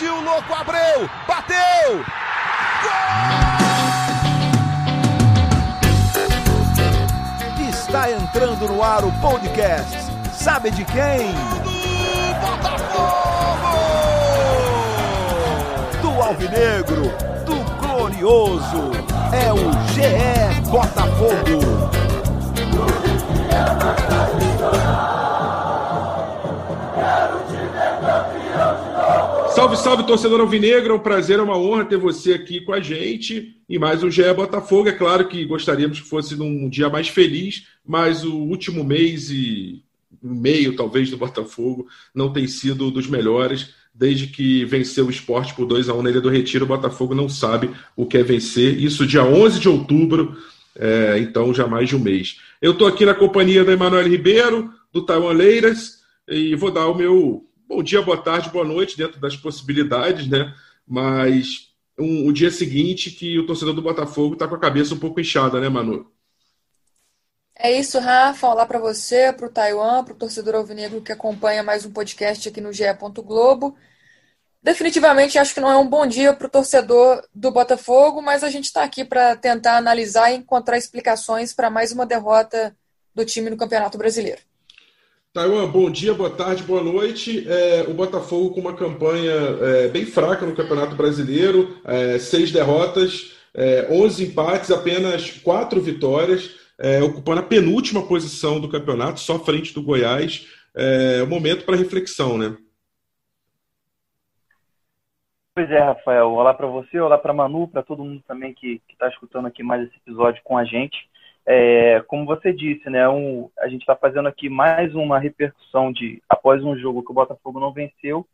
Partiu, louco, Abreu! Bateu! Gol! Está entrando no ar o podcast. Sabe de quem? Do Botafogo! Do Alvinegro, do Glorioso. É o GE Botafogo. Salve, torcedor alvinegro. É um prazer, é uma honra ter você aqui com a gente. E mais um GE Botafogo. É claro que gostaríamos que fosse num dia mais feliz, mas o último mês e meio, talvez, do Botafogo não tem sido dos melhores. Desde que venceu o esporte por 2 a 1 na Ilha do Retiro, o Botafogo não sabe o que é vencer. Isso dia 11 de outubro, é, então já mais de um mês. Eu estou aqui na companhia da Emanuel Ribeiro, do Taiwan Leiras, e vou dar o meu bom dia, boa tarde, boa noite, dentro das possibilidades, né? Mas um, o dia seguinte que o torcedor do Botafogo está com a cabeça um pouco inchada, né, Manu? É isso, Rafa. Olá para você, para o Taiwan, para o torcedor alvinegro que acompanha mais um podcast aqui no GE. Globo. Definitivamente acho que não é um bom dia para o torcedor do Botafogo, mas a gente está aqui para tentar analisar e encontrar explicações para mais uma derrota do time no Campeonato Brasileiro. Taiwan, bom dia, boa tarde, boa noite. É, o Botafogo com uma campanha é, bem fraca no Campeonato Brasileiro, é, seis derrotas, é, 11 empates, apenas quatro vitórias, é, ocupando a penúltima posição do campeonato, só frente do Goiás. É momento para reflexão, né? Pois é, Rafael. Olá para você, olá para Manu, para todo mundo também que está escutando aqui mais esse episódio com a gente. É, como você disse, né, um, a gente está fazendo aqui mais uma repercussão de após um jogo que o Botafogo não venceu,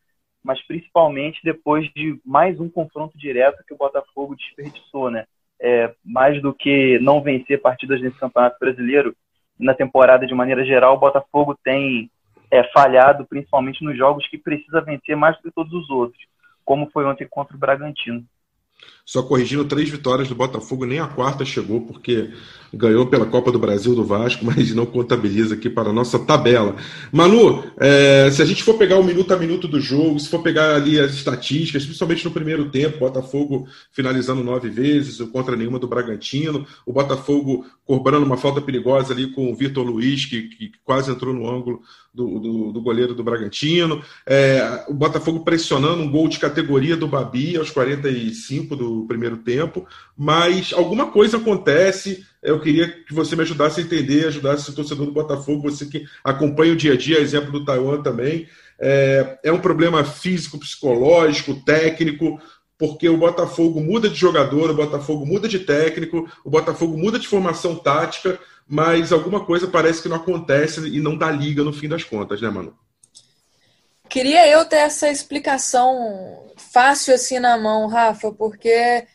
mas principalmente depois de mais um confronto direto que o Botafogo desperdiçou, né? É, mais do que não vencer partidas nesse Campeonato Brasileiro, na temporada de maneira geral, o Botafogo tem é, falhado principalmente nos jogos que precisa vencer mais do que todos os outros, como foi ontem contra o Bragantino. Só corrigindo três vitórias do Botafogo, nem a quarta chegou, porque ganhou pela Copa do Brasil do Vasco, mas não contabiliza aqui para a nossa tabela. Manu, é, se a gente for pegar o minuto a minuto do jogo, se for pegar ali as estatísticas, principalmente no primeiro tempo, Botafogo finalizando nove vezes, contra nenhuma do Bragantino, o Botafogo cobrando uma falta perigosa ali com o Vitor Luiz, que, que quase entrou no ângulo do, do, do goleiro do Bragantino, é, o Botafogo pressionando um gol de categoria do Babi aos 45 do primeiro tempo, mas alguma coisa acontece. Eu queria que você me ajudasse a entender, ajudasse o torcedor do Botafogo, você que acompanha o dia a dia, exemplo do Taiwan também. É, é um problema físico, psicológico, técnico, porque o Botafogo muda de jogador, o Botafogo muda de técnico, o Botafogo muda de formação tática mas alguma coisa parece que não acontece e não dá liga no fim das contas, né, Manu? Queria eu ter essa explicação fácil assim na mão, Rafa, porque é,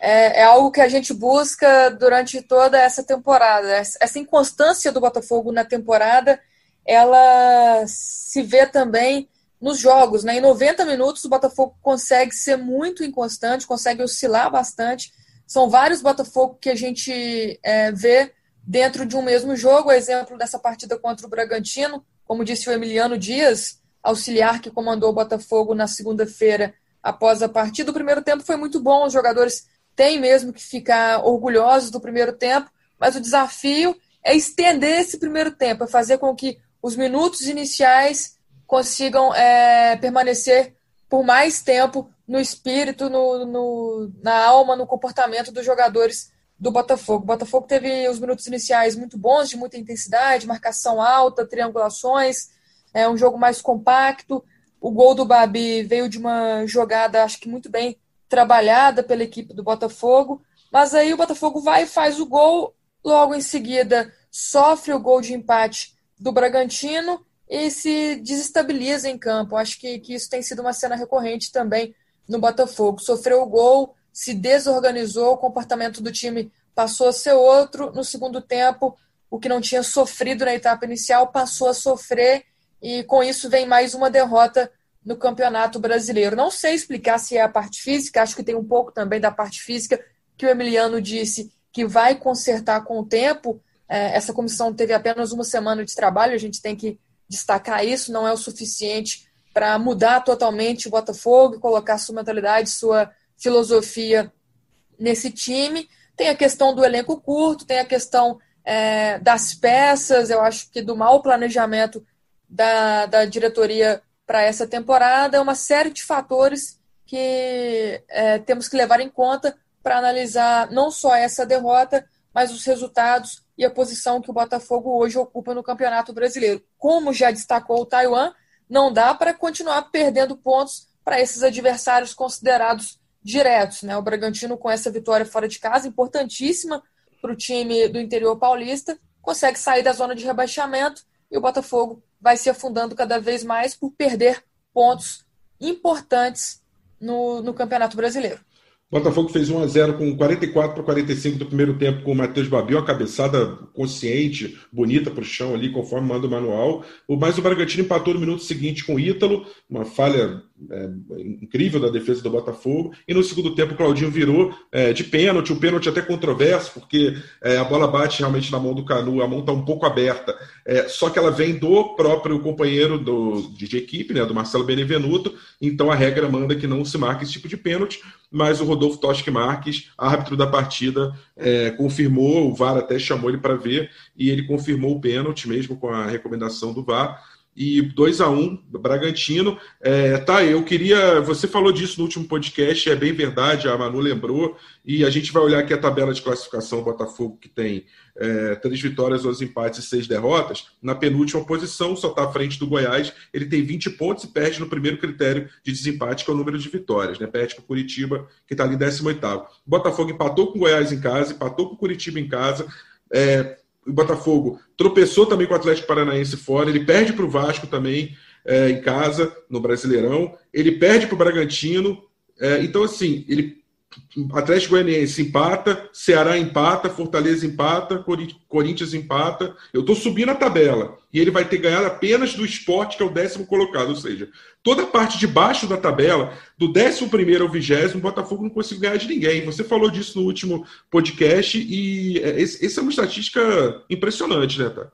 é, algo que a gente busca durante toda essa temporada. Essa inconstância do Botafogo na temporada, ela se vê também nos jogos. Né? Em 90 minutos, o Botafogo consegue ser muito inconstante, consegue oscilar bastante. São vários Botafogo que a gente é, vê dentro de um mesmo jogo. Exemplo dessa partida contra o Bragantino, como disse o Emiliano Dias, auxiliar que comandou o Botafogo na segunda-feira após a partida. O primeiro tempo foi muito bom, os jogadores têm mesmo que ficar orgulhosos do primeiro tempo, mas o desafio é estender esse primeiro tempo, é fazer com que os minutos iniciais consigam é, permanecer por mais tempo no espírito, no, no, na alma, no comportamento dos jogadores do Botafogo. O Botafogo teve os minutos iniciais muito bons, de muita intensidade, marcação alta, triangulações, é um jogo mais compacto. O gol do Babi veio de uma jogada, acho que muito bem trabalhada pela equipe do Botafogo. Mas aí o Botafogo vai e faz o gol, logo em seguida sofre o gol de empate do Bragantino e se desestabiliza em campo. Acho que, que isso tem sido uma cena recorrente também no Botafogo. Sofreu o gol, se desorganizou, o comportamento do time passou a ser outro. No segundo tempo, o que não tinha sofrido na etapa inicial passou a sofrer, e com isso vem mais uma derrota no Campeonato Brasileiro. Não sei explicar se é a parte física, acho que tem um pouco também da parte física, que o Emiliano disse que vai consertar com o tempo. É, essa comissão teve apenas uma semana de trabalho, a gente tem que destacar isso, não é o suficiente para mudar totalmente o Botafogo e colocar sua mentalidade, sua filosofia nesse time. Tem a questão do elenco curto, tem a questão é, das peças, eu acho que do mau planejamento da, da diretoria para essa temporada, uma série de fatores que é, temos que levar em conta para analisar não só essa derrota, mas os resultados e a posição que o Botafogo hoje ocupa no Campeonato Brasileiro. Como já destacou o Taiwan, não dá para continuar perdendo pontos para esses adversários considerados diretos. Né? O Bragantino, com essa vitória fora de casa, importantíssima para o time do interior paulista, consegue sair da zona de rebaixamento e o Botafogo vai se afundando cada vez mais por perder pontos importantes no, no Campeonato Brasileiro. Botafogo fez 1 a 0 com 44 para 45 do primeiro tempo com o Matheus uma cabeçada consciente, bonita para o chão ali, conforme manda o manual. Mas o Bragantino empatou no minuto seguinte com o Ítalo, uma falha é, incrível da defesa do Botafogo. E no segundo tempo o Claudinho virou é, de pênalti, um pênalti até controverso, porque é, a bola bate realmente na mão do Canu, a mão está um pouco aberta. É, só que ela vem do próprio companheiro do, de, de equipe, né, do Marcelo Benevenuto, então a regra manda que não se marque esse tipo de pênalti, mas o Rodolfo Toschi Marques, árbitro da partida, é, confirmou, o VAR até chamou ele para ver, e ele confirmou o pênalti mesmo com a recomendação do VAR e 2 a 1 um, Bragantino. É, tá, eu queria. Você falou disso no último podcast, é bem verdade, a Manu lembrou, e a gente vai olhar aqui a tabela de classificação Botafogo, que tem é, três vitórias, dois empates e seis derrotas. Na penúltima posição, só está à frente do Goiás, ele tem 20 pontos e perde no primeiro critério de desempate, que é o número de vitórias, né? Perde para o Curitiba, que está ali em 18. Botafogo empatou com o Goiás em casa, empatou com o Curitiba em casa. É, o Botafogo tropeçou também com o Atlético Paranaense fora, ele perde para o Vasco também é, em casa, no Brasileirão, ele perde para o Bragantino. É, então, assim, ele Atlético Goianiense empata, Ceará empata, Fortaleza empata, Corinthians empata. Eu estou subindo a tabela. E ele vai ter ganhado apenas do esporte, que é o décimo colocado. Ou seja, toda a parte de baixo da tabela, do décimo primeiro ao vigésimo, o Botafogo não conseguiu ganhar de ninguém. Você falou disso no último podcast e é, essa é uma estatística impressionante, né, tá?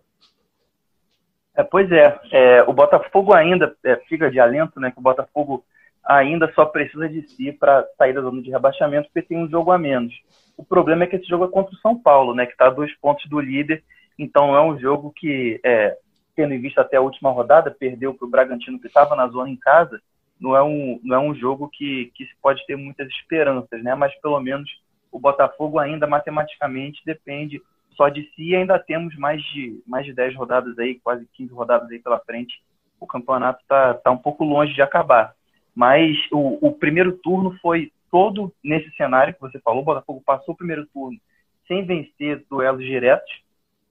É, pois é, é, o Botafogo ainda é, fica de alento, né? Que o Botafogo ainda só precisa de si para sair da zona de rebaixamento, porque tem um jogo a menos. O problema é que esse jogo é contra o São Paulo, né, que está a dois pontos do líder, então é um jogo que, é, tendo em vista até a última rodada, perdeu para o Bragantino, que estava na zona em casa, não é um, não é um jogo que, que se pode ter muitas esperanças, né, mas pelo menos o Botafogo ainda matematicamente depende só de si e ainda temos mais de, mais de 10 rodadas aí, quase 15 rodadas aí pela frente. O campeonato está tá um pouco longe de acabar. Mas o, o, primeiro turno foi todo nesse cenário que você falou. O Botafogo passou o primeiro turno sem vencer duelos diretos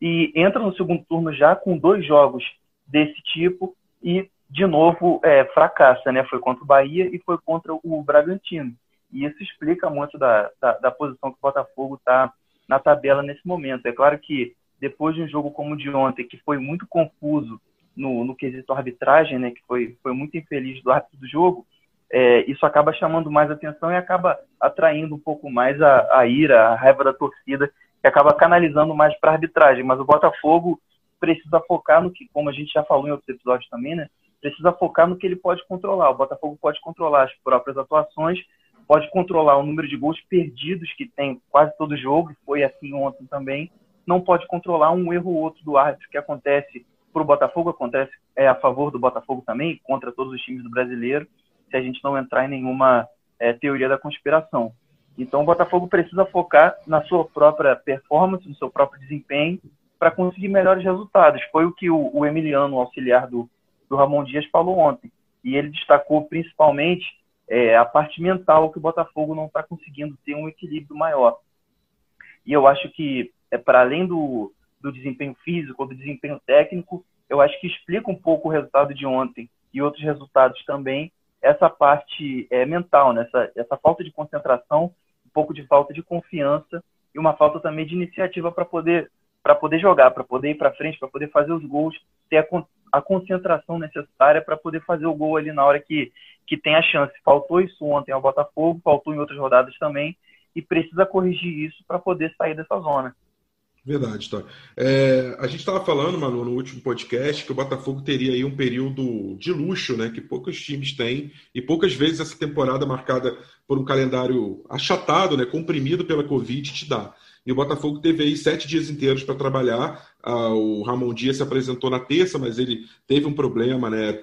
e entra no segundo turno já com dois jogos desse tipo e, de novo, é, fracassa. Né? Foi contra o Bahia e foi contra o Bragantino. E isso explica muito da, da, da posição que o Botafogo está na tabela nesse momento. É claro que depois de um jogo como o de ontem, que foi muito confuso no, no quesito arbitragem, né, que foi, foi muito infeliz do árbitro do jogo, é, isso acaba chamando mais atenção e acaba atraindo um pouco mais a, a ira, a raiva da torcida, que acaba canalizando mais para a arbitragem. Mas o Botafogo precisa focar no que, como a gente já falou em outros episódios também, né? Precisa focar no que ele pode controlar. O Botafogo pode controlar as próprias atuações, pode controlar o número de gols perdidos que tem quase todo jogo, foi assim ontem também. Não pode controlar um erro ou outro do árbitro que acontece para o Botafogo, acontece é, a favor do Botafogo também, contra todos os times do brasileiro se a gente não entrar em nenhuma é, teoria da conspiração. Então, o Botafogo precisa focar na sua própria performance, no seu próprio desempenho, para conseguir melhores resultados. Foi o que o, o Emiliano, o auxiliar do, do Ramon Dias, falou ontem. E ele destacou principalmente é, a parte mental que o Botafogo não está conseguindo ter um equilíbrio maior. E eu acho que, é, para além do, do desempenho físico, do desempenho técnico, eu acho que explica um pouco o resultado de ontem e outros resultados também, essa parte é, mental, né? essa, essa falta de concentração, um pouco de falta de confiança e uma falta também de iniciativa para poder para poder jogar, para poder ir para frente, para poder fazer os gols, ter a, a concentração necessária para poder fazer o gol ali na hora que, que tem a chance. Faltou isso ontem ao Botafogo, faltou em outras rodadas também, e precisa corrigir isso para poder sair dessa zona. Verdade, tá. É, a gente estava falando, Manu, no último podcast, que o Botafogo teria aí um período de luxo, né? Que poucos times têm, e poucas vezes essa temporada marcada por um calendário achatado, né? Comprimido pela Covid, te dá. E o Botafogo teve aí sete dias inteiros para trabalhar. Ah, o Ramon Dias se apresentou na terça, mas ele teve um problema né,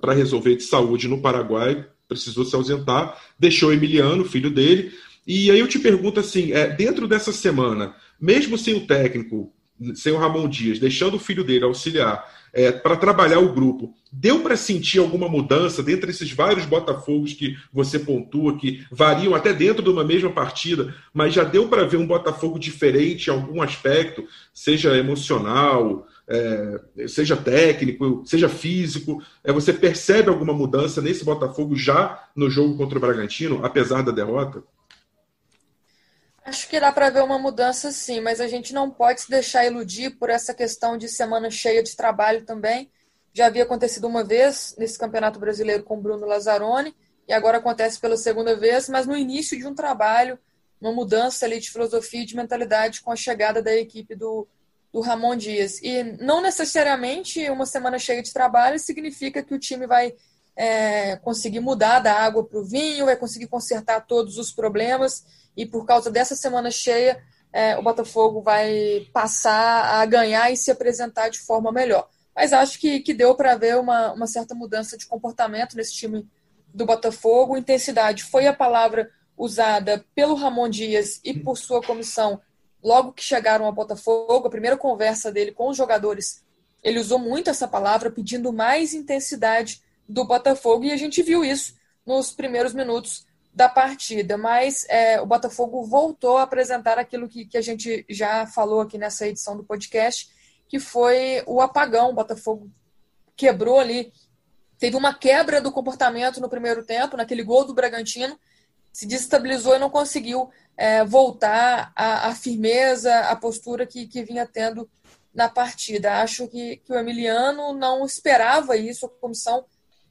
para resolver de saúde no Paraguai, precisou se ausentar, deixou o Emiliano, filho dele. E aí eu te pergunto assim: é, dentro dessa semana mesmo sem o técnico, sem o Ramon Dias, deixando o filho dele auxiliar é, para trabalhar o grupo, deu para sentir alguma mudança dentre esses vários Botafogos que você pontua, que variam até dentro de uma mesma partida, mas já deu para ver um Botafogo diferente em algum aspecto, seja emocional, é, seja técnico, seja físico. É, você percebe alguma mudança nesse Botafogo já no jogo contra o Bragantino, apesar da derrota? Acho que dá para ver uma mudança sim, mas a gente não pode se deixar iludir por essa questão de semana cheia de trabalho também. Já havia acontecido uma vez nesse Campeonato Brasileiro com Bruno Lazzaroni e agora acontece pela segunda vez, mas no início de um trabalho, uma mudança ali de filosofia e de mentalidade com a chegada da equipe do, do Ramon Dias. E não necessariamente uma semana cheia de trabalho significa que o time vai é, conseguir mudar da água para o vinho, vai conseguir consertar todos os problemas e por causa dessa semana cheia, é, o Botafogo vai passar a ganhar e se apresentar de forma melhor. Mas acho que, que deu para ver uma, uma certa mudança de comportamento nesse time do Botafogo. Intensidade foi a palavra usada pelo Ramon Dias e por sua comissão logo que chegaram ao Botafogo. A primeira conversa dele com os jogadores, ele usou muito essa palavra, pedindo mais intensidade do Botafogo, e a gente viu isso nos primeiros minutos da partida, mas é, o Botafogo voltou a apresentar aquilo que, que a gente já falou aqui nessa edição do podcast, que foi o apagão. O Botafogo quebrou ali, teve uma quebra do comportamento no primeiro tempo, naquele gol do Bragantino, se desestabilizou e não conseguiu é, voltar à, firmeza, à postura que, que vinha tendo na partida. Acho que, que o Emiliano não esperava isso, a comissão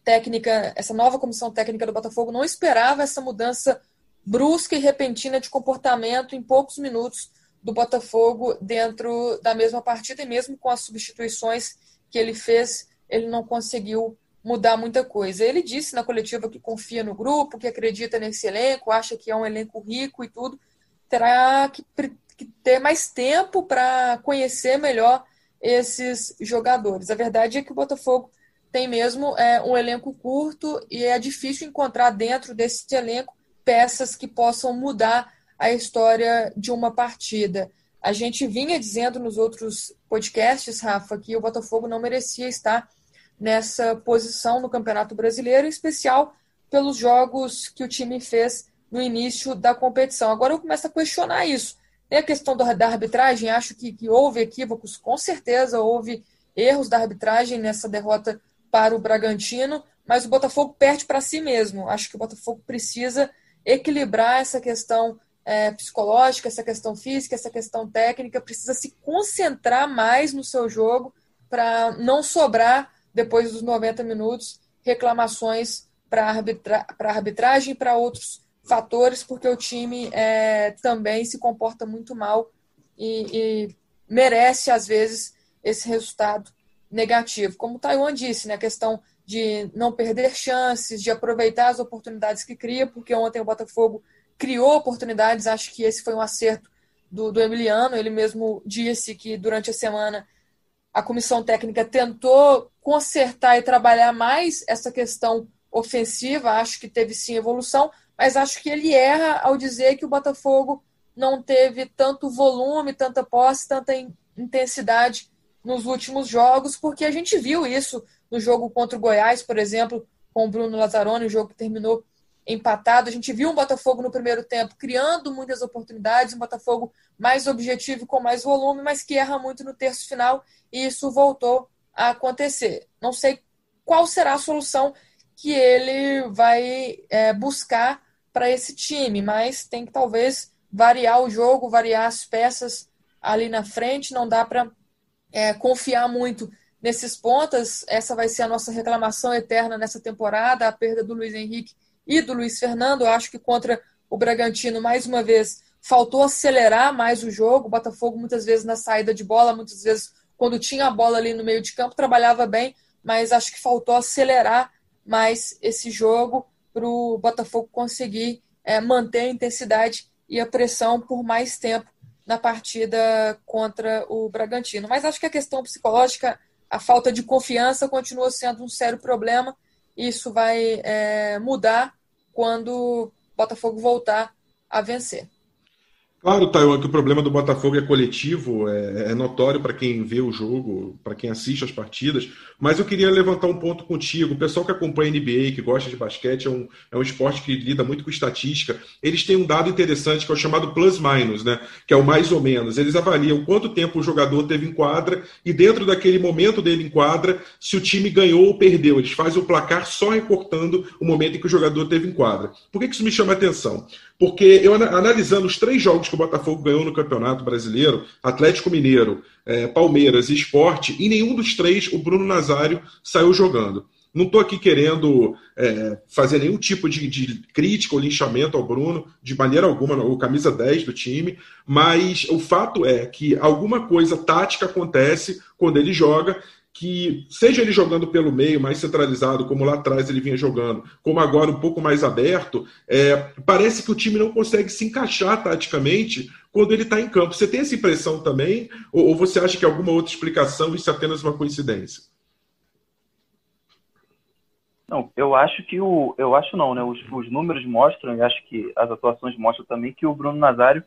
técnica, essa nova comissão técnica do Botafogo não esperava essa mudança brusca e repentina de comportamento em poucos minutos do Botafogo dentro da mesma partida e mesmo com as substituições que ele fez, ele não conseguiu mudar muita coisa. Ele disse na coletiva que confia no grupo, que acredita nesse elenco, acha que é um elenco rico e tudo. Terá que, que ter mais tempo para conhecer melhor esses jogadores. A verdade é que o Botafogo tem mesmo é, um elenco curto e é difícil encontrar dentro desse elenco peças que possam mudar a história de uma partida. A gente vinha dizendo nos outros podcasts, Rafa, que o Botafogo não merecia estar nessa posição no Campeonato Brasileiro, em especial pelos jogos que o time fez no início da competição. Agora eu começo a questionar isso. Tem a questão da arbitragem, acho que, que houve equívocos, com certeza houve erros da arbitragem nessa derrota para o Bragantino, mas o Botafogo perde para si mesmo. Acho que o Botafogo precisa equilibrar essa questão é, psicológica, essa questão física, essa questão técnica, precisa se concentrar mais no seu jogo para não sobrar, depois dos 90 minutos, reclamações para arbitra a arbitragem e para outros fatores, porque o time é, também se comporta muito mal e, e merece, às vezes, esse resultado negativo. Como Taiwan disse, né, questão de não perder chances, de aproveitar as oportunidades que cria, porque ontem o Botafogo criou oportunidades, acho que esse foi um acerto do, do Emiliano, ele mesmo disse que durante a semana a comissão técnica tentou consertar e trabalhar mais essa questão ofensiva, acho que teve sim evolução, mas acho que ele erra ao dizer que o Botafogo não teve tanto volume, tanta posse, tanta intensidade nos últimos jogos, porque a gente viu isso no jogo contra o Goiás, por exemplo, com o Bruno Lazzaroni, o jogo que terminou empatado. A gente viu um Botafogo no primeiro tempo criando muitas oportunidades, um Botafogo mais objetivo, com mais volume, mas que erra muito no terço final, e isso voltou a acontecer. Não sei qual será a solução que ele vai é, buscar para esse time, mas tem que talvez variar o jogo, variar as peças ali na frente. Não dá para é, confiar muito nesses pontas. Essa vai ser a nossa reclamação eterna nessa temporada, a perda do Luiz Henrique e do Luiz Fernando. Eu acho que contra o Bragantino, mais uma vez, faltou acelerar mais o jogo. O Botafogo, muitas vezes, na saída de bola, muitas vezes, quando tinha a bola ali no meio de campo, trabalhava bem, mas acho que faltou acelerar mais esse jogo para o Botafogo conseguir é, manter a intensidade e a pressão por mais tempo na partida contra o Bragantino. Mas acho que a questão psicológica, a falta de confiança, continua sendo um sério problema. Isso vai é, mudar quando o Botafogo voltar a vencer. Claro, Taiwan, que o problema do Botafogo é coletivo, é, é notório para quem vê o jogo, para quem assiste as partidas, mas eu queria levantar um ponto contigo. O pessoal que acompanha NBA, que gosta de basquete, é um, é um esporte que lida muito com estatística. Eles têm um dado interessante que é o chamado plus-minus, né? que é o mais ou menos. Eles avaliam quanto tempo o jogador teve em quadra e, dentro daquele momento dele em quadra, se o time ganhou ou perdeu. Eles fazem o placar só recortando o momento em que o jogador teve em quadra. Por que, que isso me chama a atenção? Porque eu analisando os três jogos que o Botafogo ganhou no Campeonato Brasileiro, Atlético Mineiro, é, Palmeiras e Esporte, em nenhum dos três o Bruno Nazário saiu jogando. Não estou aqui querendo é, fazer nenhum tipo de, de, crítica ou linchamento ao Bruno, de maneira alguma, o camisa 10 do time, mas o fato é que alguma coisa tática acontece quando ele joga que, seja ele jogando pelo meio, mais centralizado, como lá atrás ele vinha jogando, como agora um pouco mais aberto, é, parece que o time não consegue se encaixar taticamente quando ele está em campo. Você tem essa impressão também? Ou, ou, você acha que é alguma outra explicação isso é apenas uma coincidência? Não, eu acho que o. Eu acho não, né? Os, os números mostram, e acho que as atuações mostram também, que o Bruno Nazário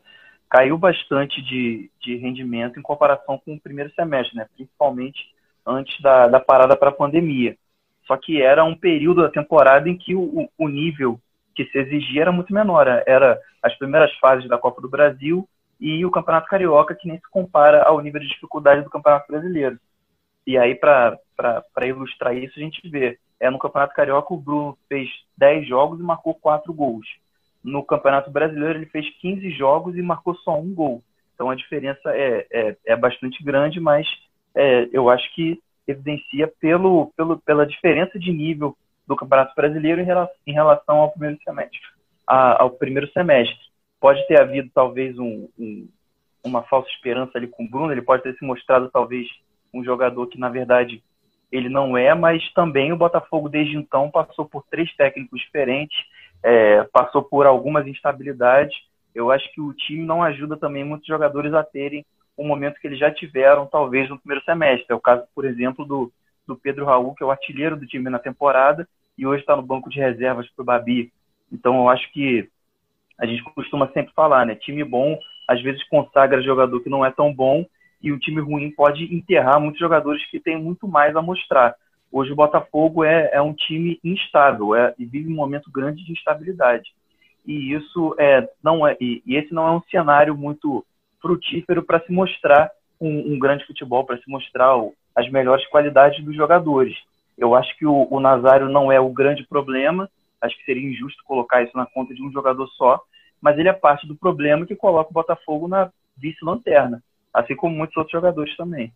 caiu bastante de, de rendimento em comparação com o primeiro semestre, né? Principalmente antes da, da parada para a pandemia. Só que era um período da temporada em que o, o nível que se exigia era muito menor. Era as primeiras fases da Copa do Brasil e o Campeonato Carioca, que nem se compara ao nível de dificuldade do Campeonato Brasileiro. E aí, para ilustrar isso, a gente vê. É, no Campeonato Carioca, o Bruno fez 10 jogos e marcou 4 gols. No Campeonato Brasileiro, ele fez 15 jogos e marcou só um gol. Então, a diferença é, é, é bastante grande, mas é, eu acho que evidencia pelo, pelo, pela diferença de nível do Campeonato Brasileiro em relação, em relação ao primeiro semestre. A, ao primeiro semestre. Pode ter havido talvez um, um, uma falsa esperança ali com o Bruno, ele pode ter se mostrado talvez um jogador que na verdade ele não é, mas também o Botafogo desde então passou por três técnicos diferentes, é, passou por algumas instabilidades. Eu acho que o time não ajuda também muitos jogadores a terem o momento que eles já tiveram, talvez, no primeiro semestre. É o caso, por exemplo, do, do Pedro Raul, que é o artilheiro do time na temporada, e hoje está no banco de reservas para o Babi. Então, eu acho que a gente costuma sempre falar, né? Time bom, às vezes, consagra jogador que não é tão bom, e o time ruim pode enterrar muitos jogadores que têm muito mais a mostrar. Hoje o Botafogo é, é um time instável é, e vive um momento grande de instabilidade. E isso é, não é, e, e esse não é um cenário muito frutífero para se mostrar um, um grande futebol, para se mostrar o, as melhores qualidades dos jogadores. Eu acho que o, o Nazário não é o grande problema, acho que seria injusto colocar isso na conta de um jogador só, mas ele é parte do problema que coloca o Botafogo na vice-lanterna, assim como muitos outros jogadores também.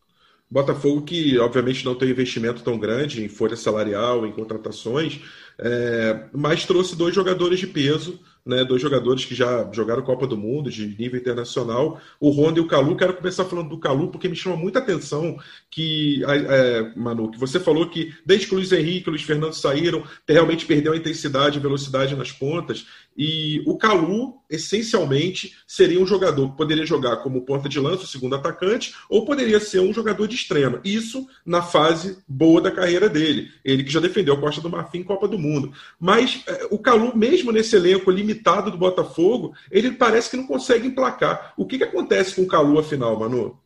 Botafogo que, obviamente, não tem investimento tão grande em folha salarial, em contratações, é, mas trouxe dois jogadores de peso né, dois jogadores que já jogaram Copa do Mundo de nível internacional, o Ronda e o Calu. Quero começar falando do Calu, porque me chama muita atenção que, é, Manu, que você falou que desde que o Luiz Henrique e o Luiz Fernando saíram, realmente perdeu a intensidade e velocidade nas pontas. E o Calu, essencialmente, seria um jogador que poderia jogar como ponta de lança, segundo atacante, ou poderia ser um jogador de extrema. Isso na fase boa da carreira dele. Ele que já defendeu a Costa do Marfim Copa do Mundo. Mas é, o Calu, mesmo nesse elenco limitado do Botafogo, ele parece que não consegue emplacar. O que, que acontece com o Calu, afinal, Manu?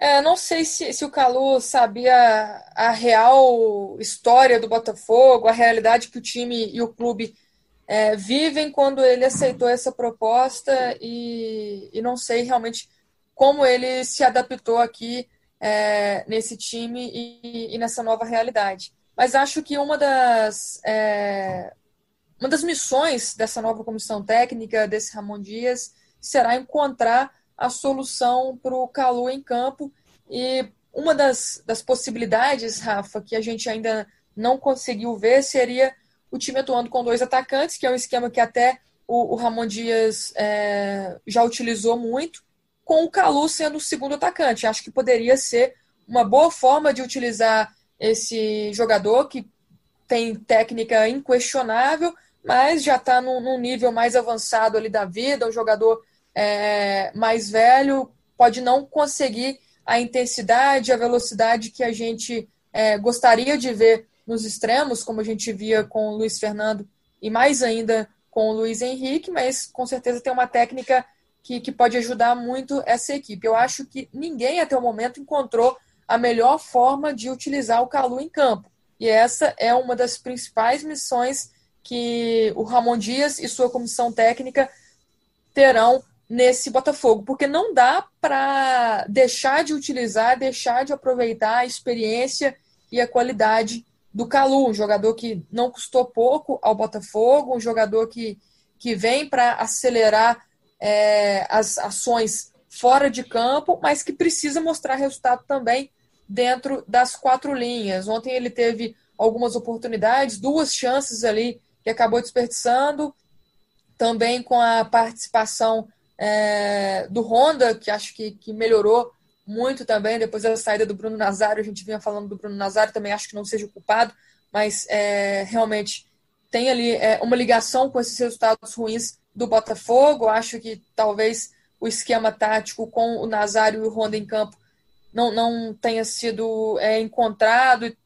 É, não sei se, se o Calu sabia a real história do Botafogo, a realidade que o time e o clube é, vivem quando ele aceitou essa proposta e, e, não sei realmente como ele se adaptou aqui é, nesse time e, e, nessa nova realidade. Mas acho que uma das, é, uma das missões dessa nova comissão técnica, desse Ramon Dias, será encontrar a solução para o Calu em campo. E uma das, das possibilidades, Rafa, que a gente ainda não conseguiu ver seria o time atuando com dois atacantes, que é um esquema que até o, o Ramon Dias é, já utilizou muito, com o Calu sendo o segundo atacante. Acho que poderia ser uma boa forma de utilizar esse jogador que tem técnica inquestionável, mas já está num, num, nível mais avançado ali da vida, um jogador é, mais velho, pode não conseguir a intensidade, a velocidade que a gente é, gostaria de ver nos extremos, como a gente via com o Luiz Fernando e mais ainda com o Luiz Henrique, mas com certeza tem uma técnica que, que pode ajudar muito essa equipe. Eu acho que ninguém até o momento encontrou a melhor forma de utilizar o Calu em campo. E essa é uma das principais missões que o Ramon Dias e sua comissão técnica terão nesse Botafogo, porque não dá para deixar de utilizar, deixar de aproveitar a experiência e a qualidade do Calu, um jogador que não custou pouco ao Botafogo, um jogador que, que vem para acelerar é, as ações fora de campo, mas que precisa mostrar resultado também dentro das quatro linhas. Ontem ele teve algumas oportunidades, duas chances ali que acabou desperdiçando, também com a participação é, do Honda, que acho que, que melhorou muito também, depois da saída do Bruno Nazário, a gente vinha falando do Bruno Nazário, também acho que não seja o culpado, mas é, realmente tem ali é, uma ligação com esses resultados ruins do Botafogo, acho que talvez o esquema tático com o Nazário e o Honda em campo não, não tenha sido é, encontrado e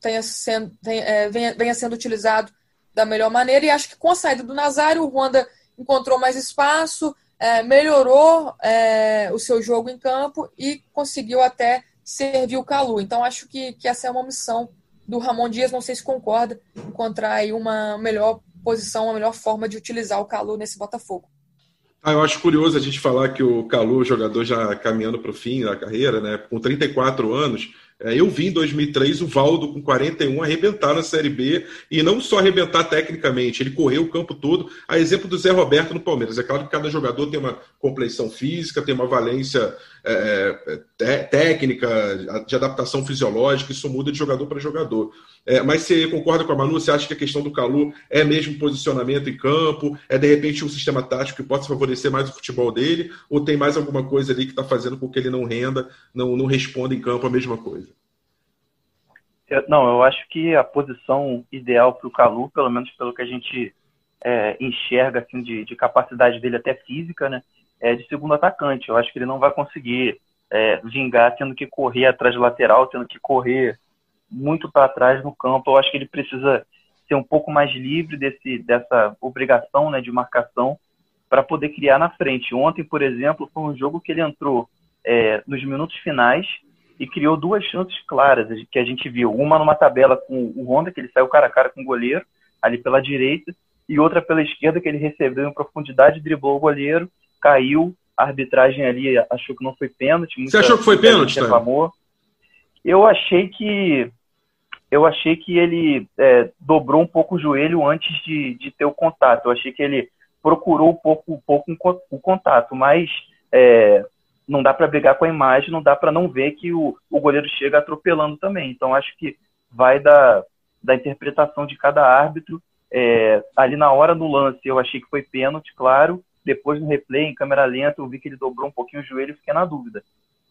tenha sendo, tenha, é, venha, venha sendo utilizado da melhor maneira, e acho que com a saída do Nazário, o Honda encontrou mais espaço, é, melhorou é, o seu jogo em campo e conseguiu até servir o Calu. Então acho que, que essa é uma missão do Ramon Dias, não sei se concorda, encontrar aí uma melhor posição, uma melhor forma de utilizar o Calu nesse Botafogo. Ah, eu acho curioso a gente falar que o Calu, jogador já caminhando para o fim da carreira, né, com 34 anos, eu vi em 2003 o Valdo com 41 arrebentar na Série B e não só arrebentar tecnicamente, ele correu o campo todo, a exemplo do Zé Roberto no Palmeiras. É claro que cada jogador tem uma compleição física, tem uma valência é, é técnica, de adaptação fisiológica, isso muda de jogador para jogador. É, mas você concorda com a Manu? Você acha que a questão do Calu é mesmo posicionamento em campo? É de repente um sistema tático que pode favorecer mais o futebol dele? Ou tem mais alguma coisa ali que está fazendo com que ele não renda, não, não responda em campo a mesma coisa? Não, eu acho que a posição ideal para o Calu, pelo menos pelo que a gente é, enxerga assim, de, de, capacidade dele até física, né, é de segundo atacante. Eu acho que ele não vai conseguir é, vingar tendo que correr atrás de lateral, tendo que correr muito para trás no campo. Eu acho que ele precisa ser um pouco mais livre desse, dessa obrigação né, de marcação para poder criar na frente. Ontem, por exemplo, foi um jogo que ele entrou é, nos minutos finais e criou duas chances claras que a gente viu. Uma numa tabela com o Honda, que ele saiu cara a cara com o goleiro, ali pela direita, e outra pela esquerda, que ele recebeu em profundidade, driblou o goleiro, caiu, a arbitragem ali achou que não foi pênalti. Você achou que foi pênalti, reclamou. Eu achei que eu achei que ele é, dobrou um pouco o joelho antes de, de ter o contato. Eu achei que ele procurou um pouco, um pouco o contato, mas é, não dá para brigar com a imagem, não dá para não ver que o, o goleiro chega atropelando também. Então acho que vai da, da interpretação de cada árbitro. É, ali na hora do lance eu achei que foi pênalti, claro. Depois no replay, em câmera lenta, eu vi que ele dobrou um pouquinho o joelho e fiquei na dúvida.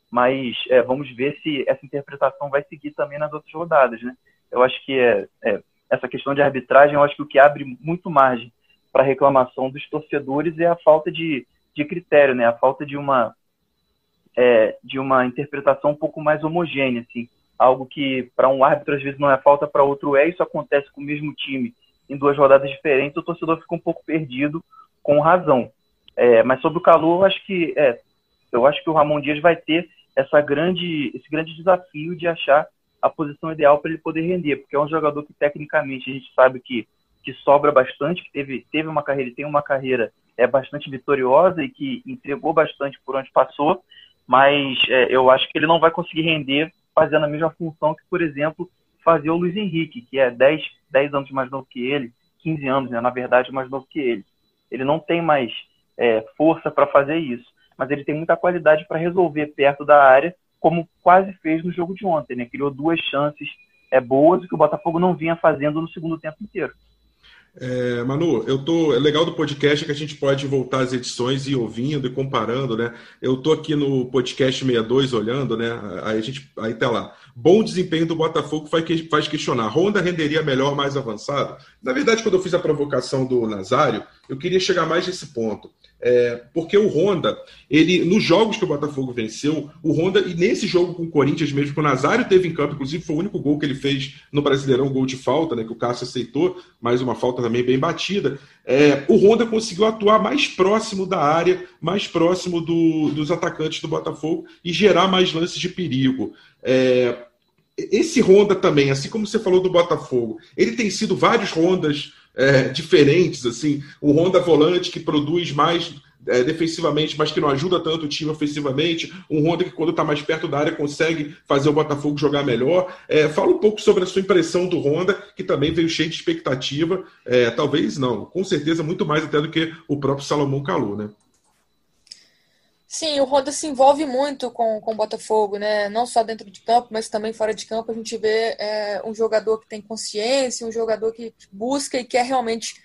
Mas é, vamos ver se essa interpretação vai seguir também nas outras rodadas, né? Eu acho que é, é essa questão de arbitragem, eu acho que o que abre muito margem para reclamação dos torcedores é a falta de, de critério, né? A falta de uma é, de uma interpretação um pouco mais homogênea, assim, algo que para um árbitro às vezes não é falta, para outro é. Isso acontece com o mesmo time em duas rodadas diferentes, o torcedor fica um pouco perdido com razão. É, mas sobre o calor, eu acho que é, eu acho que o Ramon Dias vai ter essa grande, esse grande desafio de achar a posição ideal para ele poder render, porque é um jogador que tecnicamente a gente sabe que, que sobra bastante, que teve, teve uma carreira, tem uma carreira é bastante vitoriosa e que entregou bastante por onde passou, mas é, eu acho que ele não vai conseguir render fazendo a mesma função que, por exemplo, fazia o Luiz Henrique, que é 10, 10 anos mais novo que ele, 15 anos, né, na verdade, mais novo que ele. Ele não tem mais é, força para fazer isso, mas ele tem muita qualidade para resolver perto da área como quase fez no jogo de ontem, né? Criou duas chances é, boas que o Botafogo não vinha fazendo no segundo tempo inteiro. É, Manu, eu tô. É legal do podcast que a gente pode voltar às edições e ouvindo e comparando, né? Eu tô aqui no podcast 62 olhando, né? Aí a gente. Aí tá lá. Bom desempenho do Botafogo faz, faz questionar. Honda renderia melhor, mais avançado? Na verdade, quando eu fiz a provocação do Nazário, eu queria chegar mais nesse ponto. É, porque o Honda, ele nos jogos que o Botafogo venceu, o Honda, e nesse jogo com o Corinthians mesmo, que o Nazário teve em campo, inclusive foi o único gol que ele fez no Brasileirão, gol de falta, né, que o Cássio aceitou, mais uma falta também bem batida. É, o Honda conseguiu atuar mais próximo da área, mais próximo do, dos atacantes do Botafogo e gerar mais lances de perigo. É, esse Honda também, assim como você falou do Botafogo, ele tem sido vários Hondas é, diferentes, assim, o Honda volante que produz mais é, defensivamente, mas que não ajuda tanto o time ofensivamente, um Honda que quando está mais perto da área consegue fazer o Botafogo jogar melhor. É, fala um pouco sobre a sua impressão do Honda, que também veio cheio de expectativa, é, talvez não, com certeza muito mais até do que o próprio Salomão Calu, né? Sim, o Honda se envolve muito com, com o Botafogo, né? Não só dentro de campo, mas também fora de campo. A gente vê é, um jogador que tem consciência, um jogador que busca e quer realmente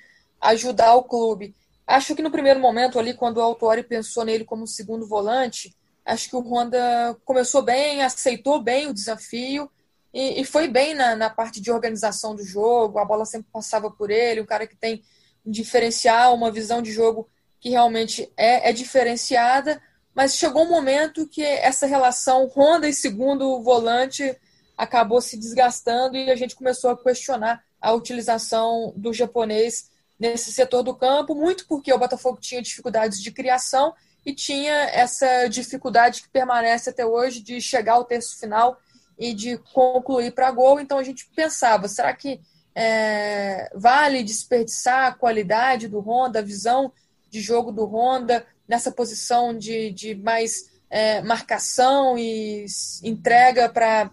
ajudar o clube. Acho que no primeiro momento ali, quando o Autori pensou nele como segundo volante, acho que o Honda começou bem, aceitou bem o desafio e, e foi bem na, na parte de organização do jogo. A bola sempre passava por ele, um cara que tem um diferencial, uma visão de jogo que realmente é, é diferenciada mas chegou um momento que essa relação Honda e segundo volante acabou se desgastando e a gente começou a questionar a utilização do japonês nesse setor do campo, muito porque o Botafogo tinha dificuldades de criação e tinha essa dificuldade que permanece até hoje de chegar ao terço final e de concluir para gol. Então a gente pensava, será que é, vale desperdiçar a qualidade do Honda, a visão de jogo do Honda, nessa posição de, de mais é, marcação e entrega para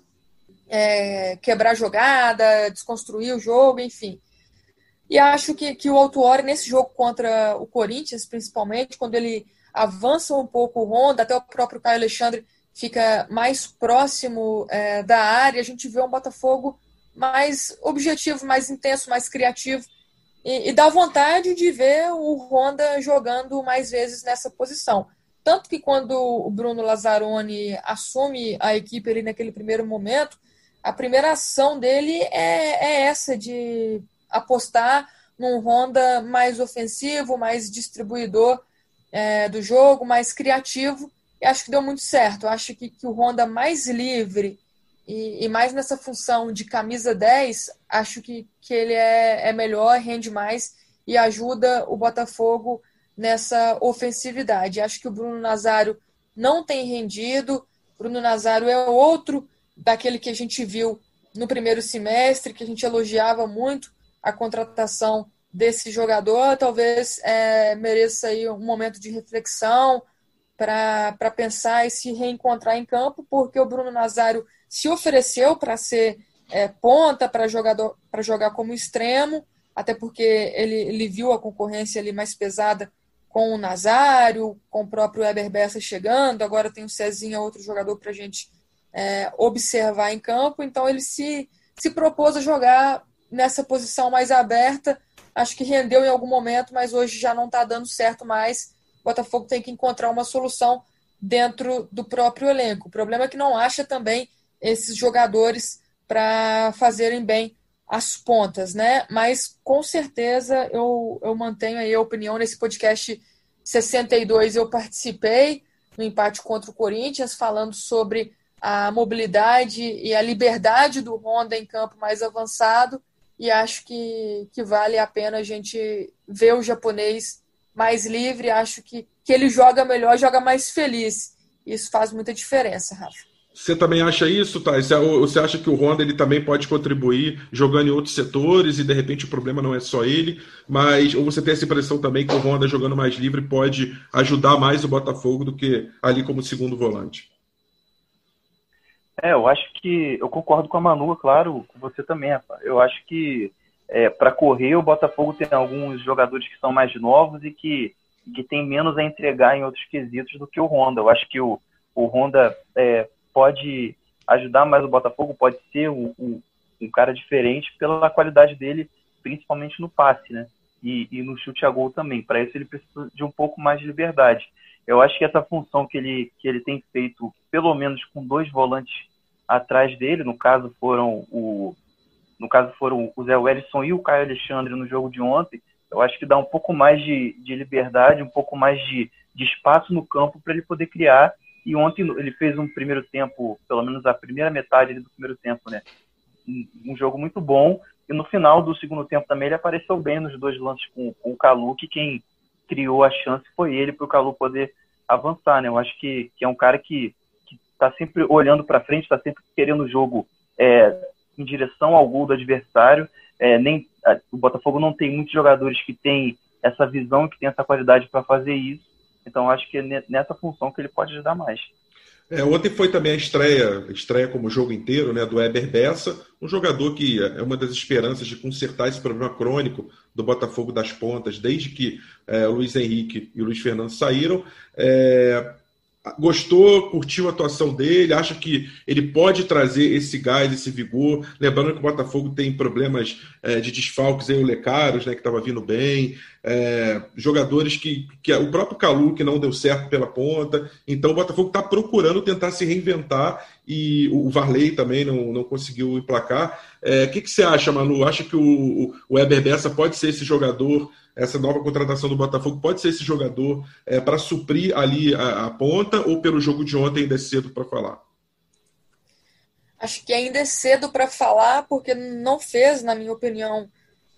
é, quebrar jogada, desconstruir o jogo, enfim. E acho que, que o Autuori, nesse jogo contra o Corinthians, principalmente, quando ele avança um pouco o Honda, até o próprio Caio Alexandre fica mais próximo é, da área, a gente vê um Botafogo mais objetivo, mais intenso, mais criativo, e, e dá vontade de ver o Honda jogando mais vezes nessa posição. Tanto que quando o Bruno Lazzaroni assume a equipe ali naquele primeiro momento, a primeira ação dele é, é essa de apostar num Honda mais ofensivo, mais distribuidor é, do jogo, mais criativo. E acho que deu muito certo. acho que, que o Honda mais livre e, e, mais nessa função de camisa 10, acho que, que ele é, é melhor, rende mais e ajuda o Botafogo nessa ofensividade. Acho que o Bruno Nazário não tem rendido. Bruno Nazário é outro daquele que a gente viu no primeiro semestre, que a gente elogiava muito a contratação desse jogador. Talvez é, mereça aí um momento de reflexão para pensar e se reencontrar em campo, porque o Bruno Nazário se ofereceu para ser é, ponta, para jogar como extremo, até porque ele, ele viu a concorrência ali mais pesada com o Nazário, com o próprio Eber Bessa chegando, agora tem o Cezinha, outro jogador para a gente é, observar em campo, então ele se, se propôs a jogar nessa posição mais aberta, acho que rendeu em algum momento, mas hoje já não está dando certo mais, o Botafogo tem que encontrar uma solução dentro do próprio elenco. O problema é que não acha também esses jogadores para fazerem bem as pontas, né? Mas com certeza eu, eu mantenho aí a opinião nesse podcast 62 eu participei no empate contra o Corinthians falando sobre a mobilidade e a liberdade do Honda em campo mais avançado e acho que, que vale a pena a gente ver o japonês mais livre, acho que, que ele joga melhor, joga mais feliz. Isso faz muita diferença, Rafa. Você também acha isso, tá? Você acha que o Honda ele também pode contribuir jogando em outros setores e de repente o problema não é só ele, mas ou você tem essa impressão também que o Honda jogando mais livre pode ajudar mais o Botafogo do que ali como segundo volante? É, eu acho que eu concordo com a Manu, claro, com você também, rapaz. Eu acho que é, para correr o Botafogo tem alguns jogadores que são mais novos e que que tem menos a entregar em outros quesitos do que o Honda. Eu acho que o, o Honda é, pode ajudar mais o Botafogo, pode ser um, um, um cara diferente pela qualidade dele principalmente no passe, né? E, e no chute a gol também. Para isso ele precisa de um pouco mais de liberdade. Eu acho que essa função que ele, que ele tem feito, pelo menos com dois volantes atrás dele, no caso foram o no caso foram o Zé Wellison e o Caio Alexandre no jogo de ontem, eu acho que dá um pouco mais de, de liberdade, um pouco mais de, de espaço no campo para ele poder criar. E ontem ele fez um primeiro tempo, pelo menos a primeira metade do primeiro tempo, né? Um, jogo muito bom. E no final do segundo tempo também ele apareceu bem nos dois lances com, com o Calu, que quem criou a chance foi ele para o Calu poder avançar, né? Eu acho que, que é um cara que está sempre olhando para frente, está sempre querendo o jogo é, em direção ao gol do adversário. É, nem o Botafogo não tem muitos jogadores que têm essa visão, que têm essa qualidade para fazer isso. Então acho que é nessa função que ele pode ajudar mais. É, ontem foi também a estreia, estreia como jogo inteiro, né, do Eber Bessa, um jogador que é uma das esperanças de consertar esse problema crônico do Botafogo das Pontas, desde que é, o Luiz Henrique e o Luiz Fernando saíram. É, gostou, curtiu a atuação dele, acha que ele pode trazer esse gás, esse vigor. Lembrando que o Botafogo tem problemas é, de desfalques aí, o Lecaros, né, que estava vindo bem, é, jogadores que, que o próprio Calu que não deu certo pela ponta. Então o Botafogo está procurando tentar se reinventar e o Varley também não, não conseguiu emplacar. O é, que, que você acha, Manu? Acha que o, o Weber Bessa pode ser esse jogador essa nova contratação do Botafogo pode ser esse jogador é, para suprir ali a, a, ponta ou pelo jogo de ontem ainda é cedo para falar? Acho que ainda é cedo para falar, porque não fez, na minha opinião,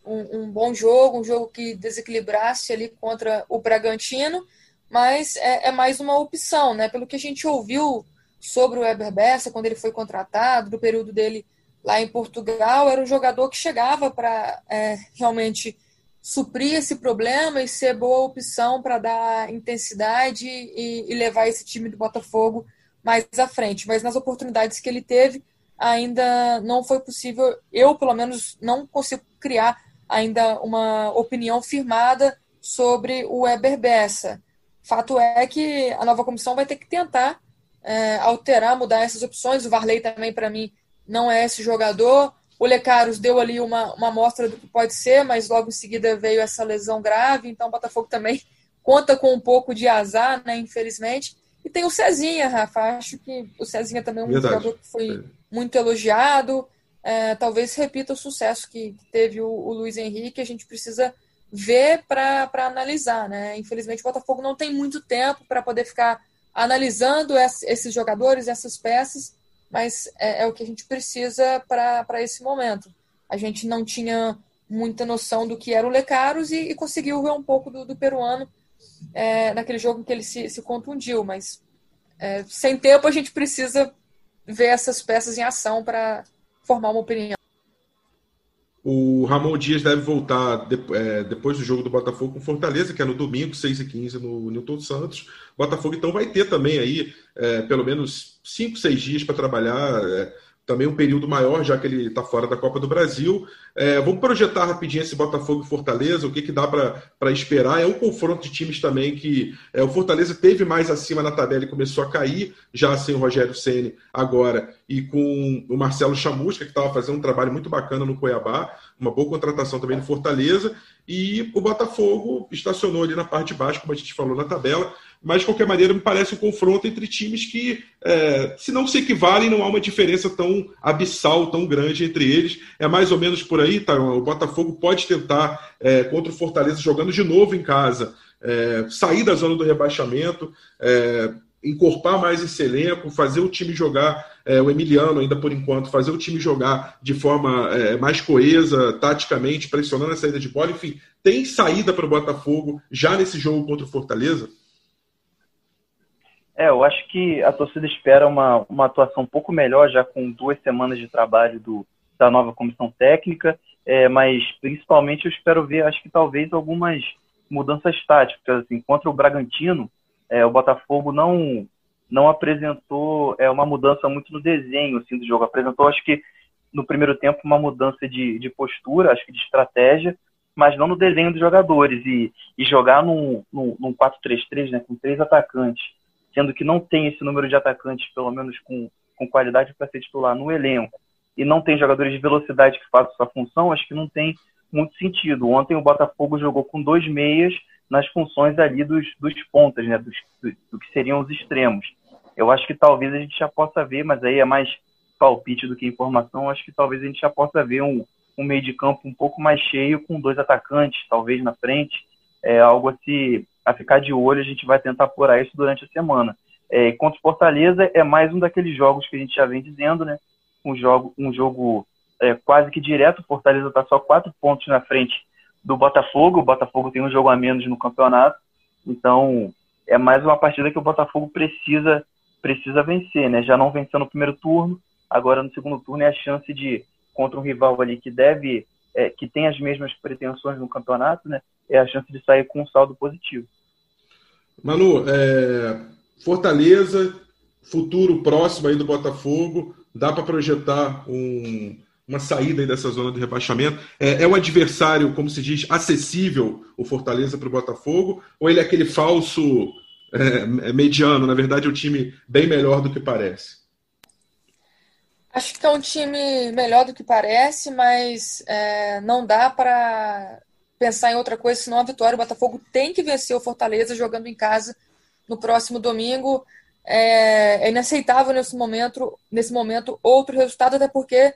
um, um, bom jogo, um jogo que desequilibrasse ali contra o Bragantino, mas é, é mais uma opção, né? Pelo que a gente ouviu sobre o Eber Bessa, quando ele foi contratado, do período dele lá em Portugal, era um jogador que chegava para é, realmente suprir esse problema e ser boa opção para dar intensidade e, e, levar esse time do Botafogo mais à frente. Mas nas oportunidades que ele teve, ainda não foi possível, eu pelo menos não consigo criar ainda uma opinião firmada sobre o Weber Bessa. Fato é que a nova comissão vai ter que tentar é, alterar, mudar essas opções. O Varley também, para mim, não é esse jogador. O Lecaros deu ali uma, uma amostra do que pode ser, mas logo em seguida veio essa lesão grave, então o Botafogo também conta com um pouco de azar, né, infelizmente. E tem o Cezinha, Rafa. Acho que o Cezinha também é um Verdade. jogador que foi é. muito elogiado. É, talvez repita o sucesso que, teve o, o Luiz Henrique. A gente precisa ver para analisar, né? Infelizmente o Botafogo não tem muito tempo para poder ficar analisando esses jogadores, essas peças mas é, é o que a gente precisa para esse momento. A gente não tinha muita noção do que era o Lecaros e, e conseguiu ver um pouco do, do peruano é, naquele jogo em que ele se, se contundiu, mas é, sem tempo a gente precisa ver essas peças em ação para formar uma opinião. O Ramon Dias deve voltar é, depois do jogo do Botafogo com Fortaleza, que é no domingo, 6h15, no Newton Santos. Botafogo então vai ter também aí é, pelo menos 5, 6 dias para trabalhar. É, também um período maior, já que ele está fora da Copa do Brasil. É, vamos projetar rapidinho esse Botafogo e Fortaleza, o que, que dá para esperar. É um confronto de times também que é, o Fortaleza teve mais acima na tabela e começou a cair, já sem o Rogério Ceni agora, e com o Marcelo Chamusca, que estava fazendo um trabalho muito bacana no Cuiabá, uma boa contratação também no Fortaleza, e o Botafogo estacionou ali na parte de baixo, como a gente falou na tabela, mas de qualquer maneira me parece um confronto entre times que, é, se não se equivalem, não há uma diferença tão abissal, tão grande entre eles. É mais ou menos por aí, tá? O Botafogo pode tentar, é, contra o Fortaleza, jogando de novo em casa, é, sair da zona do rebaixamento, é, encorpar mais esse elenco, fazer o time jogar, é, o Emiliano ainda por enquanto, fazer o time jogar de forma é, mais coesa, taticamente, pressionando a saída de bola, enfim, tem saída para o Botafogo já nesse jogo contra o Fortaleza? É, eu acho que a torcida espera uma, uma atuação um pouco melhor, já com duas semanas de trabalho do, da nova comissão técnica, é, mas principalmente eu espero ver, acho que talvez algumas mudanças táticas. Assim, contra o Bragantino, é, o Botafogo não não apresentou é, uma mudança muito no desenho assim, do jogo. Apresentou, acho que no primeiro tempo, uma mudança de, de postura, acho que de estratégia, mas não no desenho dos jogadores. E, e jogar num, num, num 4-3-3, né, com três atacantes, sendo que não tem esse número de atacantes, pelo menos com, com qualidade para ser titular no elenco, e não tem jogadores de velocidade que façam essa função, acho que não tem muito sentido. Ontem o Botafogo jogou com dois meias nas funções ali dos, dos pontas, né, dos, do, do que seriam os extremos. Eu acho que talvez a gente já possa ver, mas aí é mais palpite do que informação, acho que talvez a gente já possa ver um, um meio de campo um pouco mais cheio, com dois atacantes, talvez na frente, é algo a, se, a ficar de olho, a gente vai tentar apurar isso durante a semana. É, contra o Fortaleza é mais um daqueles jogos que a gente já vem dizendo, né? Um jogo, um jogo é, quase que direto, o Fortaleza está só quatro pontos na frente do Botafogo, o Botafogo tem um jogo a menos no campeonato, então é mais uma partida que o Botafogo precisa precisa vencer, né? Já não venceu no primeiro turno, agora no segundo turno é a chance de contra um rival ali que deve é, que tem as mesmas pretensões no campeonato, né? É a chance de sair com um saldo positivo. Manu, é, Fortaleza, futuro próximo aí do Botafogo, dá para projetar um, uma saída aí dessa zona de rebaixamento? É, é um adversário, como se diz, acessível o Fortaleza para o Botafogo? Ou ele é aquele falso é, é, mediano? Na verdade, é um time bem melhor do que parece. Acho que é um time melhor do que parece, mas é, não dá para pensar em outra coisa senão a vitória. O Botafogo tem que vencer o Fortaleza jogando em casa no próximo domingo. É, é inaceitável nesse momento, nesse momento outro resultado, até porque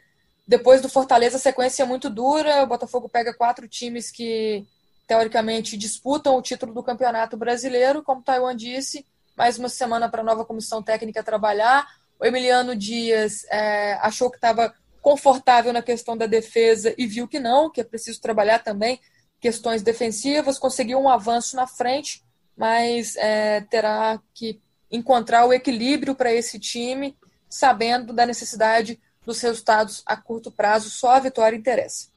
depois do Fortaleza, a sequência é muito dura. O Botafogo pega quatro times que, teoricamente, disputam o título do Campeonato Brasileiro, como o Taiwan disse. Mais uma semana para a nova comissão técnica trabalhar. O Emiliano Dias é, achou que estava confortável na questão da defesa e viu que não, que é preciso trabalhar também questões defensivas. Conseguiu um avanço na frente, mas é, terá que encontrar o equilíbrio para esse time, sabendo da necessidade dos resultados a curto prazo, só a vitória interessa.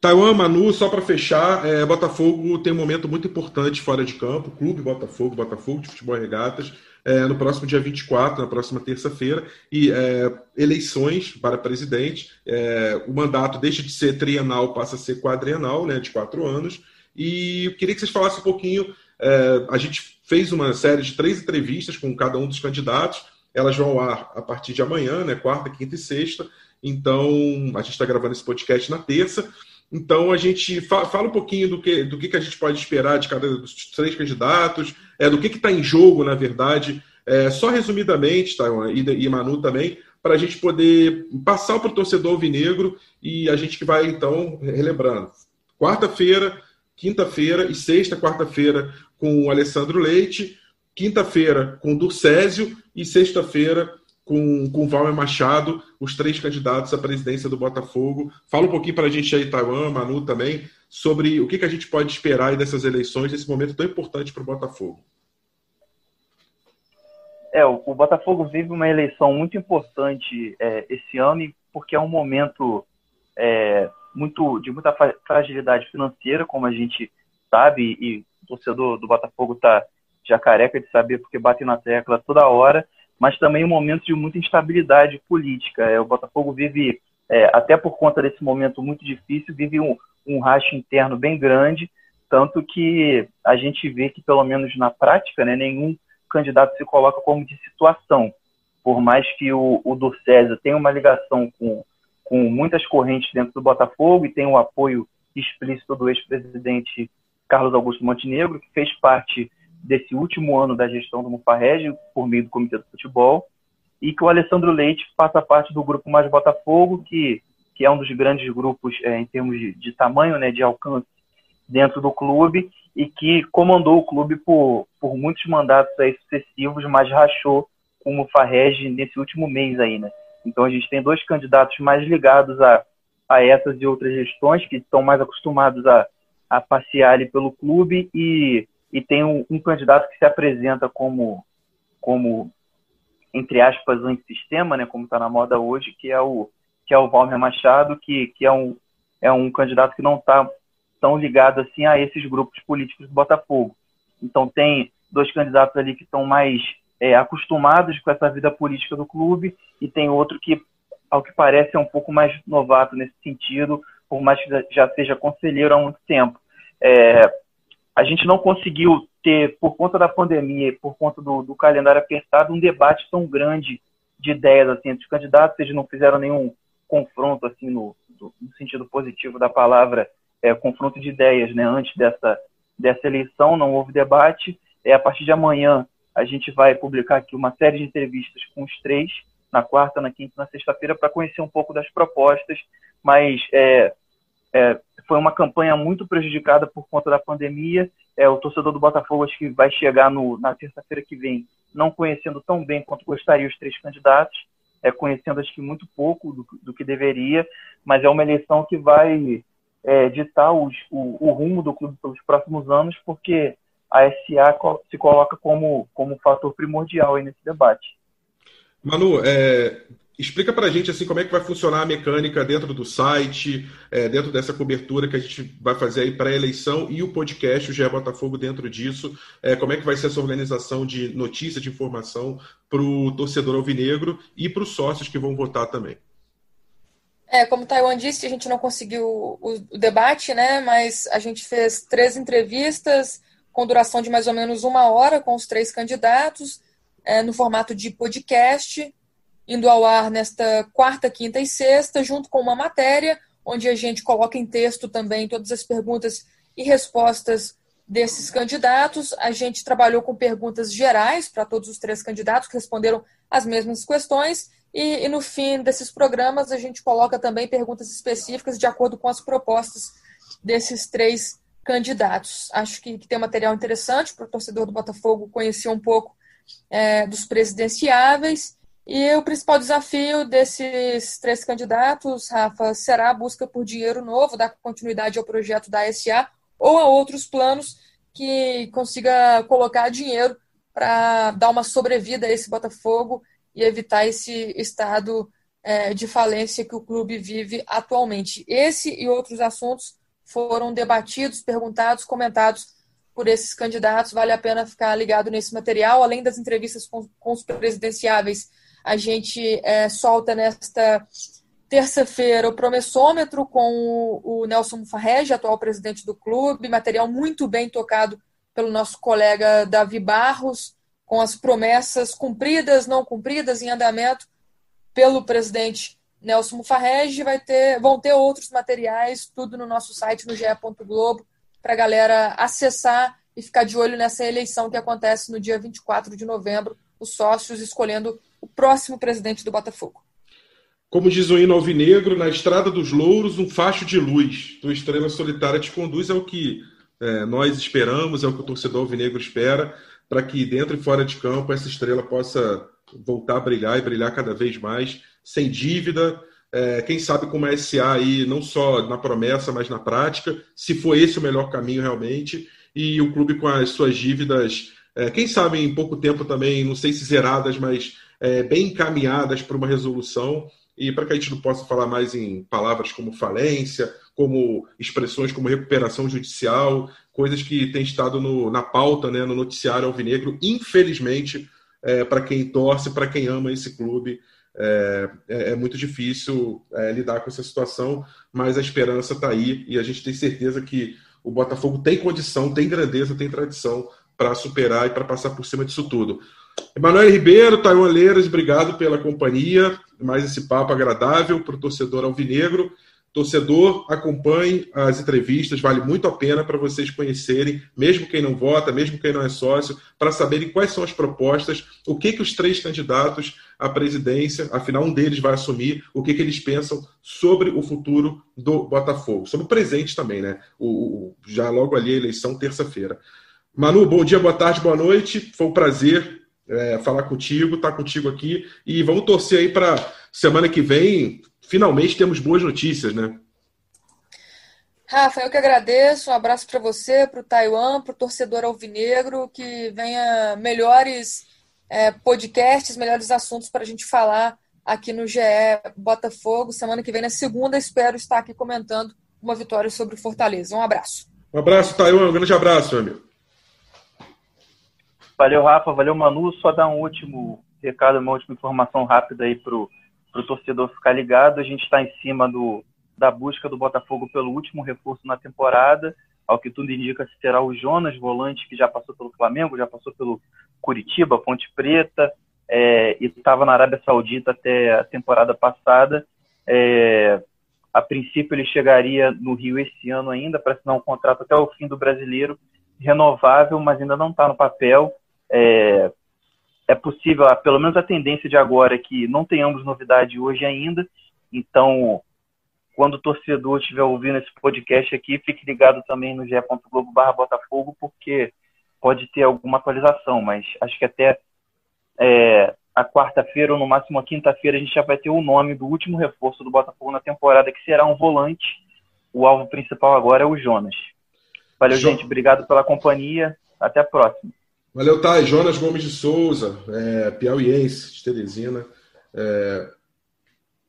Taiwan, Manu, só para fechar, é, Botafogo tem um momento muito importante fora de campo, Clube Botafogo, Botafogo de Futebol e Regatas, é, no próximo dia 24, na próxima terça-feira, e é, eleições para presidente. É, o mandato deixa de ser trienal, passa a ser quadrienal, né, de quatro anos. E eu queria que vocês falassem um pouquinho. É, a gente fez uma série de três entrevistas com cada um dos candidatos. Elas vão ao ar a partir de amanhã, né? Quarta, quinta e sexta. Então, a gente está gravando esse podcast na terça. Então, a gente fa fala um pouquinho do que, do que, que a gente pode esperar de cada dos três candidatos, é, do que está em jogo, na verdade. É, só resumidamente, tá, e, e Manu também, para a gente poder passar para o torcedor alvinegro e a gente que vai, então, relembrando. Quarta-feira, quinta-feira e sexta, quarta-feira, com o Alessandro Leite quinta-feira com Durcésio e sexta-feira com, com Valmer Machado, os três candidatos à presidência do Botafogo. Fala um pouquinho para a gente aí, Taiwan, Manu também, sobre o que, que a gente pode esperar dessas eleições, nesse momento tão importante para o Botafogo. É, o, o, Botafogo vive uma eleição muito importante é, esse ano, porque é um momento é, muito de muita fragilidade financeira, como a gente sabe, e o torcedor do Botafogo está já careca de saber porque bate na tecla toda hora, mas também um momento de muita instabilidade política. É, o Botafogo vive, é, até por conta desse momento muito difícil, vive um, um racho interno bem grande, tanto que a gente vê que, pelo menos na prática, né, nenhum candidato se coloca como de situação. Por mais que o, o Durcésio tenha uma ligação com, com muitas correntes dentro do Botafogo e tenha o um apoio explícito do ex-presidente Carlos Augusto Montenegro, que fez parte desse último ano da gestão do Mufarrege, por meio do Comitê do Futebol, e que o Alessandro Leite faça parte do grupo Mais Botafogo, que, que é um dos grandes grupos é, em termos de, de tamanho, né, de alcance dentro do clube, e que comandou o clube por, por muitos mandatos aí sucessivos, mas rachou com o nesse último mês aí, né? Então a gente tem dois candidatos mais ligados a, a essas e outras gestões, que estão mais acostumados a, a passear ali pelo clube e e tem um, um candidato que se apresenta como, como entre aspas, antissistema, né, como está na moda hoje, que é o que é o Valmer Machado, que, que é, um, é um candidato que não está tão ligado assim a esses grupos políticos do Botafogo. Então tem dois candidatos ali que estão mais é, acostumados com essa vida política do clube e tem outro que, ao que parece, é um pouco mais novato nesse sentido, por mais que já seja conselheiro há muito tempo. É, a gente não conseguiu ter, por conta da pandemia e por conta do, do, calendário apertado, um debate tão grande de ideias assim, entre os candidatos. Eles não fizeram nenhum confronto assim no, no sentido positivo da palavra é, confronto de ideias né, antes dessa, dessa eleição, não houve debate. É, a partir de amanhã, a gente vai publicar aqui uma série de entrevistas com os três, na quarta, na quinta e na sexta-feira, para conhecer um pouco das propostas, mas é, é, foi uma campanha muito prejudicada por conta da pandemia. É, o torcedor do Botafogo acho que vai chegar no, na terça-feira que vem não conhecendo tão bem quanto gostaria os três candidatos, é, conhecendo acho que muito pouco do, do que deveria, mas é uma eleição que vai é, ditar os, o, o, rumo do clube pelos próximos anos, porque a SA se coloca como, como fator primordial nesse debate. Manu, é, explica para a gente assim como é que vai funcionar a mecânica dentro do site, é, dentro dessa cobertura que a gente vai fazer aí para a eleição e o podcast, o GE Botafogo dentro disso, é, como é que vai ser essa organização de notícia, de informação para o torcedor alvinegro e para os sócios que vão votar também. É, como o Taiwan disse, a gente não conseguiu o, o debate, né? Mas a gente fez três entrevistas com duração de mais ou menos uma hora com os três candidatos, é, no formato de podcast, indo ao ar nesta quarta, quinta e sexta, junto com uma matéria, onde a gente coloca em texto também todas as perguntas e respostas desses candidatos. A gente trabalhou com perguntas gerais para todos os três candidatos que responderam as mesmas questões e, e, no fim desses programas, a gente coloca também perguntas específicas de acordo com as propostas desses três candidatos. Acho que, que tem um material interessante para o torcedor do Botafogo conhecer um pouco é, dos presidenciáveis. E o principal desafio desses três candidatos, Rafa, será a busca por dinheiro novo, dar continuidade ao projeto da SA ou a outros planos que consiga colocar dinheiro para dar uma sobrevida a esse Botafogo e evitar esse estado é, de falência que o clube vive atualmente. Esse e outros assuntos foram debatidos, perguntados, comentados por esses candidatos. Vale a pena ficar ligado nesse material. Além das entrevistas com, com os presidenciáveis, a gente é, solta nesta terça-feira o promessômetro com o, Nelson Mufarrege, atual presidente do clube, material muito bem tocado pelo nosso colega Davi Barros, com as promessas cumpridas, não cumpridas, em andamento pelo presidente Nelson Mufarrege. Vai ter, vão ter outros materiais, tudo no nosso site, no ge Globo, para a galera acessar e ficar de olho nessa eleição que acontece no dia 24 de novembro, os sócios escolhendo o próximo presidente do Botafogo. Como diz o hino alvinegro, na estrada dos louros, um facho de luz. Tua estrela solitária te conduz ao que é, nós esperamos, é o que o torcedor alvinegro espera para que dentro e fora de campo essa estrela possa voltar a brilhar e brilhar cada vez mais, sem dívida. É, quem sabe com uma SA aí, não só na promessa, mas na prática, se for esse o melhor caminho realmente, e o clube com as suas dívidas, é, quem sabe em pouco tempo também, não sei se zeradas, mas é, bem encaminhadas para uma resolução, e para que a gente não possa falar mais em palavras como falência, como expressões como recuperação judicial, coisas que têm estado no, na pauta, né, no noticiário alvinegro, infelizmente, é, para quem torce, para quem ama esse clube. É, é, é muito difícil é, lidar com essa situação, mas a esperança está aí e a gente tem certeza que o Botafogo tem condição, tem grandeza, tem tradição para superar e para passar por cima disso tudo. Emanuel Ribeiro, Taiwan Leiras, obrigado pela companhia, mais esse papo agradável para o torcedor alvinegro. Torcedor, acompanhe as entrevistas, vale muito a pena para vocês conhecerem, mesmo quem não vota, mesmo quem não é sócio, para saberem quais são as propostas, o que, que os três candidatos à presidência, afinal um deles vai assumir, o que, que eles pensam sobre o futuro do Botafogo, sobre o presente também, né? O, o já logo ali a eleição, terça-feira. Manu, bom dia, boa tarde, boa noite. Foi um prazer é, falar contigo, estar tá contigo aqui. E vamos torcer aí para semana que vem finalmente temos boas notícias, né? Rafa, eu que agradeço. Um abraço para você, para o Taiwan, para o torcedor alvinegro, que venha melhores é, podcasts, melhores assuntos para a gente falar aqui no GE Botafogo. Semana que vem, na segunda, espero estar aqui comentando uma vitória sobre o Fortaleza. Um abraço. Um abraço, Taiwan. Um grande abraço, meu amigo. Valeu, Rafa. Valeu, Manu. Só dar um último recado, uma última informação rápida aí para o torcedor ficar ligado. A gente está em cima do, da busca do Botafogo pelo último reforço na temporada. Ao que tudo indica, será o Jonas, volante, que já passou pelo Flamengo, já passou pelo Curitiba, Ponte Preta, é, e estava na Arábia Saudita até a temporada passada. É, A princípio, ele chegaria no Rio esse ano ainda para assinar um contrato até o fim do brasileiro, renovável, mas ainda não está no papel. É, é possível, pelo menos a tendência de agora é que não tenhamos novidade hoje ainda. Então, quando o torcedor estiver ouvindo esse podcast aqui, fique ligado também no ge.globo barra Botafogo, porque pode ter alguma atualização, mas acho que até é, a quarta-feira ou no máximo a quinta-feira a gente já vai ter o nome do último reforço do Botafogo na temporada, que será um volante. O alvo principal agora é o Jonas. Valeu, gente. Obrigado pela companhia. Até a próxima. Valeu, Thay. Jonas Gomes de Souza, é, piauiense de Teresina. É,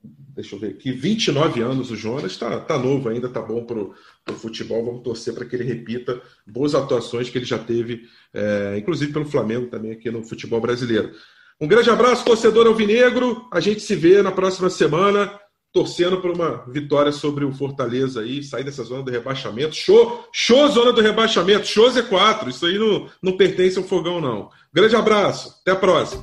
deixa eu ver aqui, 29 anos o Jonas, está tá novo ainda, tá bom para o futebol. Vamos torcer para que ele repita boas atuações que ele já teve, é, inclusive pelo Flamengo também aqui no futebol brasileiro. Um grande abraço, torcedor alvinegro. A gente se vê na próxima semana, torcendo por uma vitória sobre o Fortaleza aí, sair dessa zona do rebaixamento. Show, show zona do rebaixamento, show Z4. Isso aí não, não pertence ao fogão, não. Grande abraço, até a próxima.